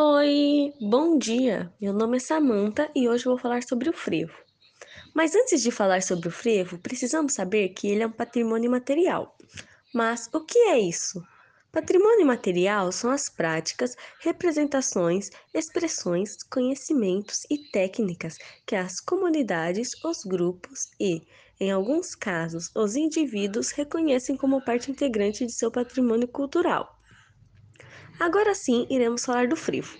Oi, bom dia. Meu nome é Samantha e hoje vou falar sobre o frevo. Mas antes de falar sobre o frevo, precisamos saber que ele é um patrimônio imaterial. Mas o que é isso? Patrimônio imaterial são as práticas, representações, expressões, conhecimentos e técnicas que as comunidades, os grupos e, em alguns casos, os indivíduos reconhecem como parte integrante de seu patrimônio cultural. Agora sim, iremos falar do frevo.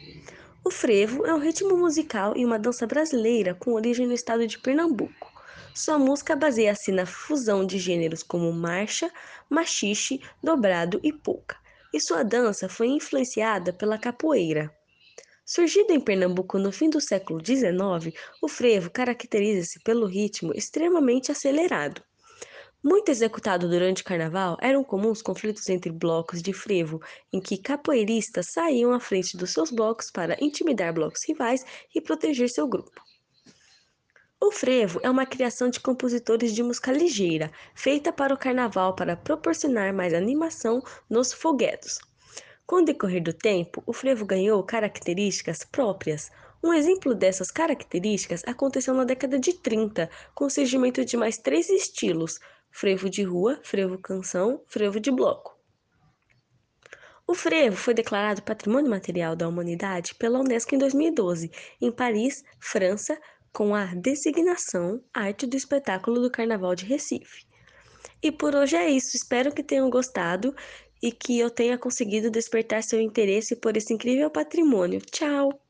O frevo é um ritmo musical e uma dança brasileira com origem no estado de Pernambuco. Sua música baseia-se na fusão de gêneros como marcha, machixe, dobrado e polca, e sua dança foi influenciada pela capoeira. Surgido em Pernambuco no fim do século XIX, o frevo caracteriza-se pelo ritmo extremamente acelerado. Muito executado durante o carnaval, eram comuns conflitos entre blocos de frevo, em que capoeiristas saíam à frente dos seus blocos para intimidar blocos rivais e proteger seu grupo. O frevo é uma criação de compositores de música ligeira, feita para o carnaval para proporcionar mais animação nos foguetos. Com o decorrer do tempo, o frevo ganhou características próprias. Um exemplo dessas características aconteceu na década de 30, com o surgimento de mais três estilos: frevo de rua, frevo canção, frevo de bloco. O frevo foi declarado Patrimônio Material da Humanidade pela Unesco em 2012, em Paris, França, com a designação Arte do Espetáculo do Carnaval de Recife. E por hoje é isso, espero que tenham gostado e que eu tenha conseguido despertar seu interesse por esse incrível patrimônio. Tchau!